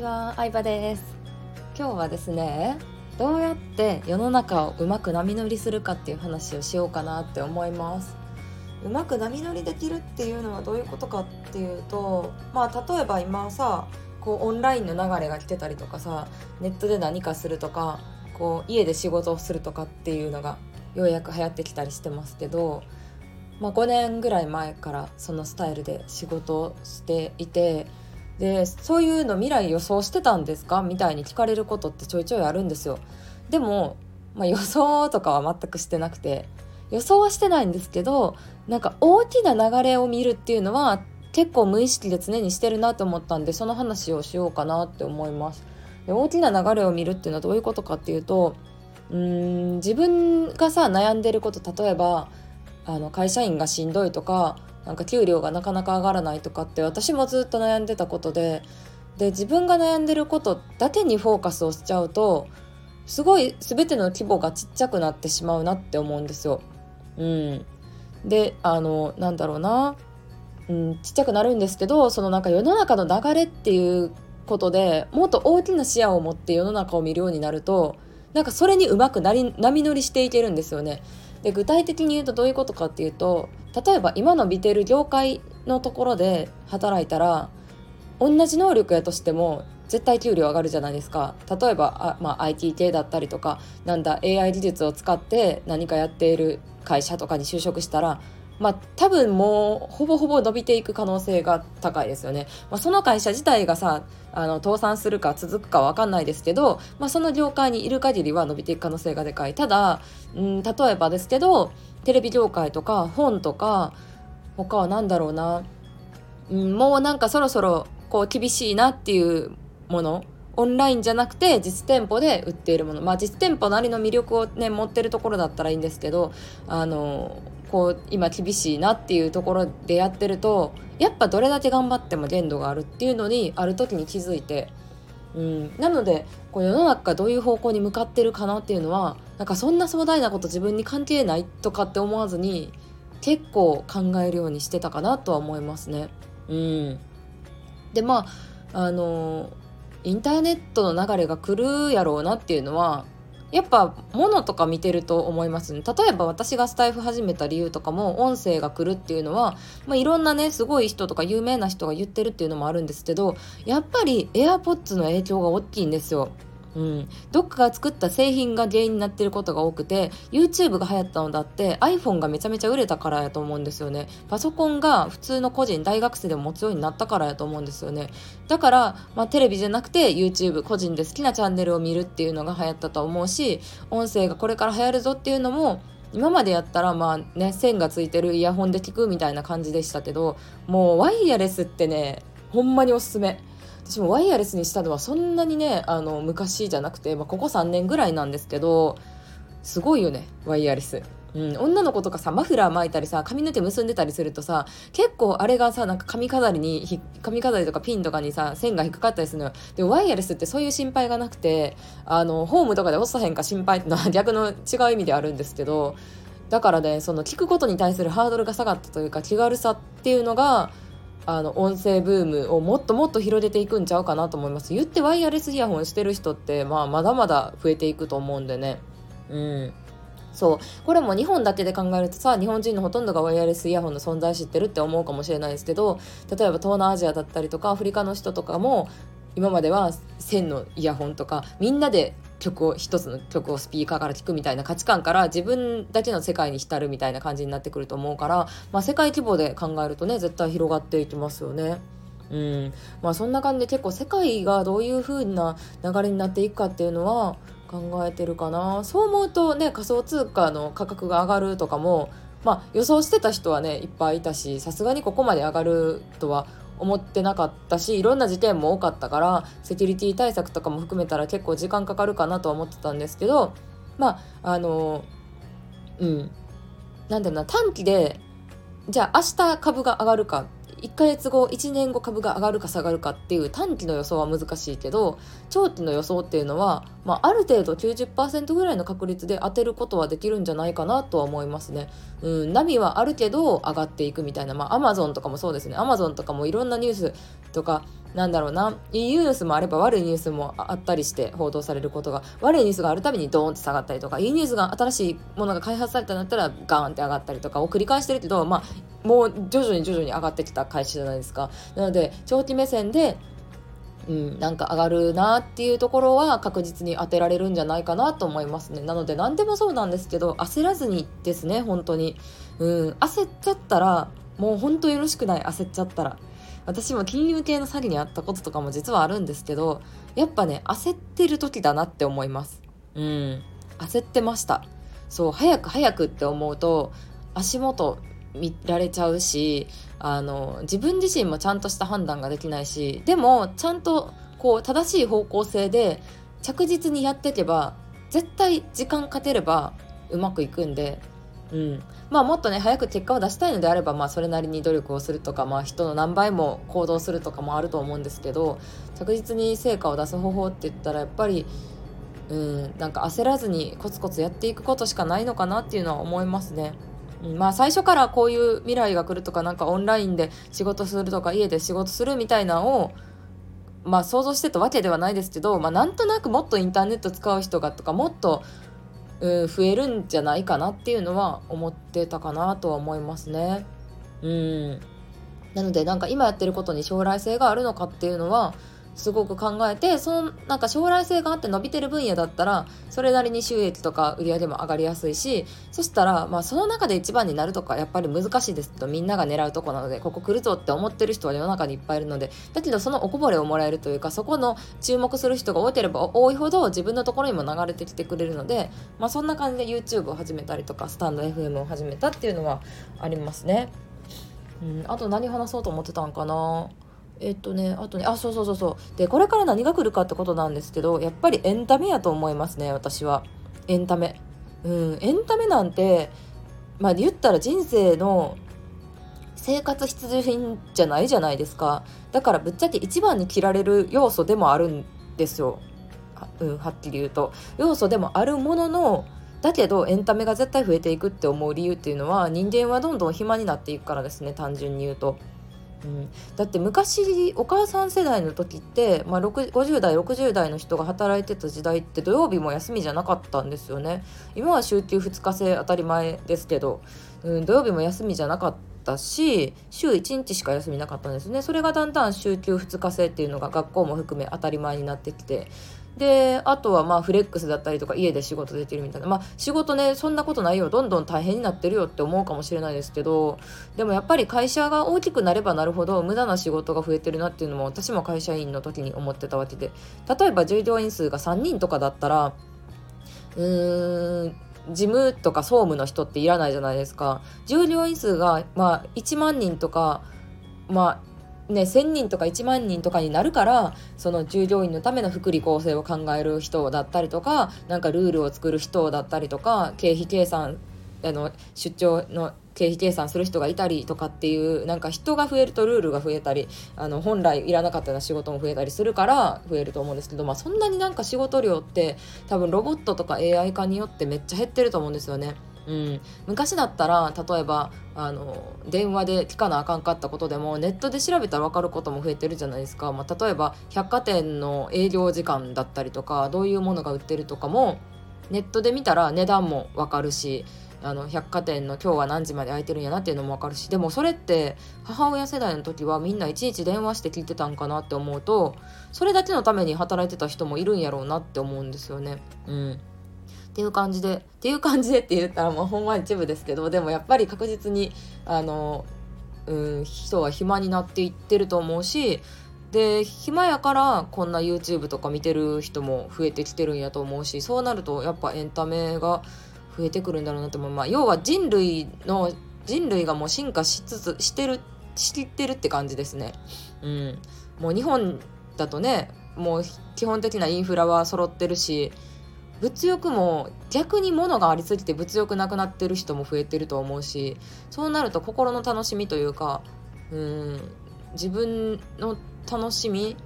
ちは、相葉です。今日はですねどうやって世の中をうまく波乗りするかっていう話をしようかなって思います。うまく波乗りできるっていうのはどういうことかっていうとまあ例えば今さこうオンラインの流れが来てたりとかさネットで何かするとかこう家で仕事をするとかっていうのがようやく流行ってきたりしてますけど、まあ、5年ぐらい前からそのスタイルで仕事をしていてでそういうの未来予想してたんですか？みたいに聞かれることってちょいちょいあるんですよ。でも、まあ、予想とかは全くしてなくて。予想はしてないんですけどなんか大きな流れを見るっていうのは結構無意識で常にしてるなと思ったんでその話をしようかなって思います。で大きな流れを見るっていうのはどういうことかっていうとうーん自分がさ悩んでること例えばあの会社員がしんどいとかなんか給料がなかなか上がらないとかって私もずっと悩んでたことでで自分が悩んでることだけにフォーカスをしちゃうとすごい全ての規模がちっちゃくなってしまうなって思うんですよ。うん、であのなんだろうな、うん、ちっちゃくなるんですけどそのなんか世の中の流れっていうことでもっと大きな視野を持って世の中を見るようになるとなんかそれにうまくなり波乗りしていけるんですよね。で具体的に言うとどういうことかっていうと例えば今の見てる業界のところで働いたら同じ能力やとしても絶対給料上がるじゃないですか。例えばあ、まあ、IT 系だったりとかなんだ AI 技術を使って何かやっている会社とかに就職したらまあ多分もうほぼほぼ伸びていく可能性が高いですよね。まあ、その会社自体がさあの倒産するか続くか分かんないですけど、まあ、その業界にいる限りは伸びていく可能性がでかい。ただ、うん、例えばですけどテレビ業界とか本とか他は何だろうな、うん、もうなんかそろそろこう厳しいなっていうものオンラインじゃなくて実店舗で売っているものまあ実店舗なりの魅力をね持ってるところだったらいいんですけどあのこう今厳しいなっていうところでやってるとやっぱどれだけ頑張っても限度があるっていうのにある時に気づいて、うん、なのでこう世の中がどういう方向に向かってるかなっていうのはなんかそんな壮大なこと自分に関係ないとかって思わずに結構考えるようにしてたかなとは思いますね。うん、でまああのインターネットの流れが来るやろうなっていうのはやっぱ物とか見てると思いますね。例えば私がスタイフ始めた理由とかも音声が来るっていうのは、まあ、いろんなね、すごい人とか有名な人が言ってるっていうのもあるんですけど、やっぱり AirPods の影響が大きいんですよ。うん、どっかが作った製品が原因になってることが多くて YouTube が流行ったのだって iPhone がめちゃめちゃ売れたからやと思うんですよね。パソコンが普通の個人大学生でも持つようになったからやと思うんですよね。だから、まあ、テレビじゃなくて YouTube 個人で好きなチャンネルを見るっていうのが流行ったと思うし音声がこれから流行るぞっていうのも今までやったらまあね線がついてるイヤホンで聞くみたいな感じでしたけどもうワイヤレスってねほんまにおすすめ。私もワイヤレスにしたのはそんなにねあの昔じゃなくて、まあ、ここ3年ぐらいなんですけどすごいよねワイヤレス。うん、女の子とかさマフラー巻いたりさ髪の毛結んでたりするとさ結構あれがさなんか髪飾りに髪飾りとかピンとかにさ線が引っかかったりするのよでワイヤレスってそういう心配がなくてあのホームとかで押さへんか心配ってのは 逆の違う意味であるんですけどだからねその聞くことに対するハードルが下がったというか気軽さっていうのがあの音声ブームをもっともっと広げていくんちゃうかなと思います。言ってワイヤレスイヤホンしてる人って、まあ、まだまだ増えていくと思うんでね。うん。そう。これも日本だけで考えるとさ日本人のほとんどがワイヤレスイヤホンの存在知ってるって思うかもしれないですけど例えば東南アジアだったりとかアフリカの人とかも今までは線のイヤホンとかみんなで曲を一つの曲をスピーカーから聴くみたいな価値観から自分だけの世界に浸るみたいな感じになってくると思うから、まあ、世界規模で考えるとね絶対広がっていきますよね。うんまあ、そんな感じで結構世界がどういう風な流れになっていくかっていうのは考えてるかなそう思うとね仮想通貨の価格が上がるとかもまあ予想してた人はねいっぱいいたしさすがにここまで上がるとは思ってなかったしいろんな事件も多かったからセキュリティ対策とかも含めたら結構時間かかるかなとは思ってたんですけどまああのうん。なんだろうな短期でじゃあ明日株が上がるか1ヶ月後1年後株が上がるか下がるかっていう短期の予想は難しいけど長期の予想っていうのは、まあ、ある程度90%ぐらいの確率で当てることはできるんじゃないかなとは思いますね。うん、波はあるけど上がっていくみたいな、まあ、アマゾンとかもそうですねアマゾンとかもいろんなニュースとかなんだろうな。いいニュースもあれば悪いニュースもあったりして報道されることが。悪いニュースがあるたびにドーンって下がったりとかいいニュースが新しいものが開発されたんだったらガーンって上がったりとかを繰り返してるけどまあもう徐々に徐々に上がってきた会社じゃないですか。なので長期目線でうん、なんか上がるなっていうところは確実に当てられるんじゃないかなと思いますね。なので何でもそうなんですけど焦らずにですね本当に。うん焦っちゃったらもう本当よろしくない。焦っちゃったら。私も金融系の詐欺にあったこととかも実はあるんですけどやっぱね焦ってる時だなって思います。うん。焦ってました。そう早く早くって思うと足元見られちゃうしあの自分自身もちゃんとした判断ができないしでもちゃんとこう正しい方向性で着実にやっていけば絶対時間かければうまくいくんでうん、まあもっとね早く結果を出したいのであれば、まあ、それなりに努力をするとか、まあ、人の何倍も行動するとかもあると思うんですけど着実に成果を出す方法って言ったらやっぱり、うん、なんか焦らずにコツコツやっていくことしかないのかなっていうのは思いますね。まあ最初からこういう未来が来るとかなんかオンラインで仕事するとか家で仕事するみたいなのをまあ想像してたわけではないですけど、まあ、なんとなくもっとインターネット使う人がとかもっとうん、増えるんじゃないかなっていうのは思ってたかなとは思いますね。うんなのでなんか今やってることに将来性があるのかっていうのはすごく考えてそのなんか将来性があって伸びてる分野だったらそれなりに収益とか売り上げも上がりやすいしそしたらまあその中で一番になるとかやっぱり難しいですとみんなが狙うとこなのでここ来るぞって思ってる人は世の中にいっぱいいるのでだけどそのおこぼれをもらえるというかそこの注目する人が多ければ多いほど自分のところにも流れてきてくれるのでまあそんな感じで YouTube を始めたりとかスタンド FM を始めたっていうのはありますね。うん、あと何話そうと思ってたんかな？えっとねあとねあそうそうそうそう。でこれから何が来るかってことなんですけどやっぱりエンタメやと思いますね私は。エンタメ。うんエンタメなんてまあ言ったら人生の生活必需品じゃないじゃないですか。だからぶっちゃけ一番に切られる要素でもあるんですよ。は,、うん、はっきり言うと。要素でもあるもののだけどエンタメが絶対増えていくって思う理由っていうのは人間はどんどん暇になっていくからですね単純に言うと。うん、だって昔お母さん世代の時って、まあ、50代60代の人が働いてた時代って土曜日も休みじゃなかったんですよね。今は週休2日制当たり前ですけど、うん、土曜日も休みじゃなかったし週1日しか休みなかったんですね。それがだんだん週休2日制っていうのが学校も含め当たり前になってきてであとはまあフレックスだったりとか家で仕事できるみたいな。まあ仕事ねそんなことないよ。どんどん大変になってるよって思うかもしれないですけどでもやっぱり会社が大きくなればなるほど無駄な仕事が増えてるなっていうのも私も会社員の時に思ってたわけで。例えば従業員数が3人とかだったらうーん事務とか総務の人っていらないじゃないですか。従業員数がまあ1万人とかまあね、1,000人とか1万人とかになるからその従業員のための福利厚生を考える人だったりとかなんかルールを作る人だったりとか経費計算あの出張の経費計算する人がいたりとかっていうなんか人が増えるとルールが増えたりあの本来いらなかったような仕事も増えたりするから増えると思うんですけど、まあ、そんなになんか仕事量って多分ロボットとか AI 化によってめっちゃ減ってると思うんですよね。うん、昔だったら例えばあの電話で聞かなあかんかったことでもネットで調べたら分かることも増えてるじゃないですか、まあ、例えば百貨店の営業時間だったりとかどういうものが売ってるとかもネットで見たら値段も分かるしあの百貨店の今日は何時まで空いてるんやなっていうのも分かるしでもそれって母親世代の時はみんないちいち電話して聞いてたんかなって思うとそれだけのために働いてた人もいるんやろうなって思うんですよね。うん。っていう感じでっていう感じでって言ったらもうほんま一部ですけどでもやっぱり確実にあの、うん、人は暇になっていってると思うしで暇やからこんな YouTube とか見てる人も増えてきてるんやと思うしそうなるとやっぱエンタメが増えてくるんだろうなと思う、まあ、要は人類の人類がもう進化しつつしてるしきってるって感じですね。うん、もう日本だとねもう基本的なインフラは揃ってるし物欲も逆に物がありすぎて物欲なくなってる人も増えてると思うしそうなると心の楽しみというかうん自分の楽しみ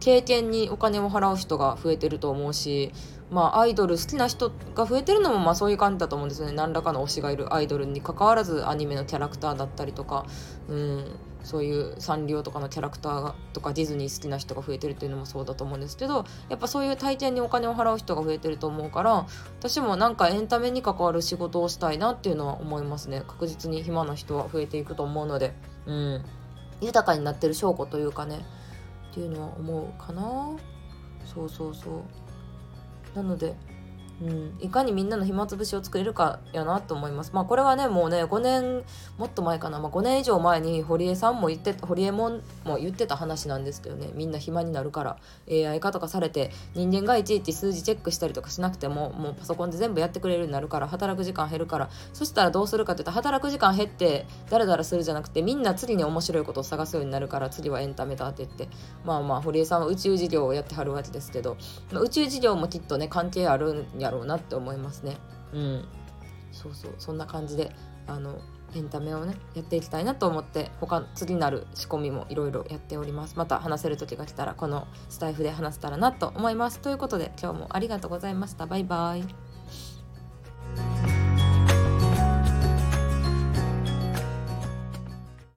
経験にお金を払う人が増えてると思うしまあアイドル好きな人が増えてるのもまあそういう感じだと思うんですよね。何らかの推しがいるアイドルに関わらずアニメのキャラクターだったりとかうんそういうサンリオとかのキャラクターとかディズニー好きな人が増えてるっていうのもそうだと思うんですけどやっぱそういう体験にお金を払う人が増えてると思うから私もなんかエンタメに関わる仕事をしたいなっていうのは思いますね。確実に暇な人は増えていくと思うのでうん。豊かになってる証拠というかねっていうのは思うかな。そうそうそう。なのでうん、いかにみんなの暇つぶしを作れるかやなと思います。まあこれはねもうね5年もっと前かな、まあ、5年以上前に堀江さんも言って堀江門も言ってた話なんですけどね。みんな暇になるから AI 化とかされて人間がいちいち数字チェックしたりとかしなくてももうパソコンで全部やってくれるようになるから働く時間減るから。そしたらどうするかって言ったら働く時間減ってだらだらするじゃなくてみんな次に面白いことを探すようになるから次はエンタメだって言って。まあまあ堀江さんは宇宙事業をやってはるわけですけど、まあ、宇宙事業もきっとね関係あるんやろうなって思いますね。うん、そうそう。そんな感じであのエンタメをねやっていきたいなと思って他次なる仕込みもいろいろやっております。また話せる時が来たらこのスタイフで話せたらなと思います。ということで今日もありがとうございました。バイバイ。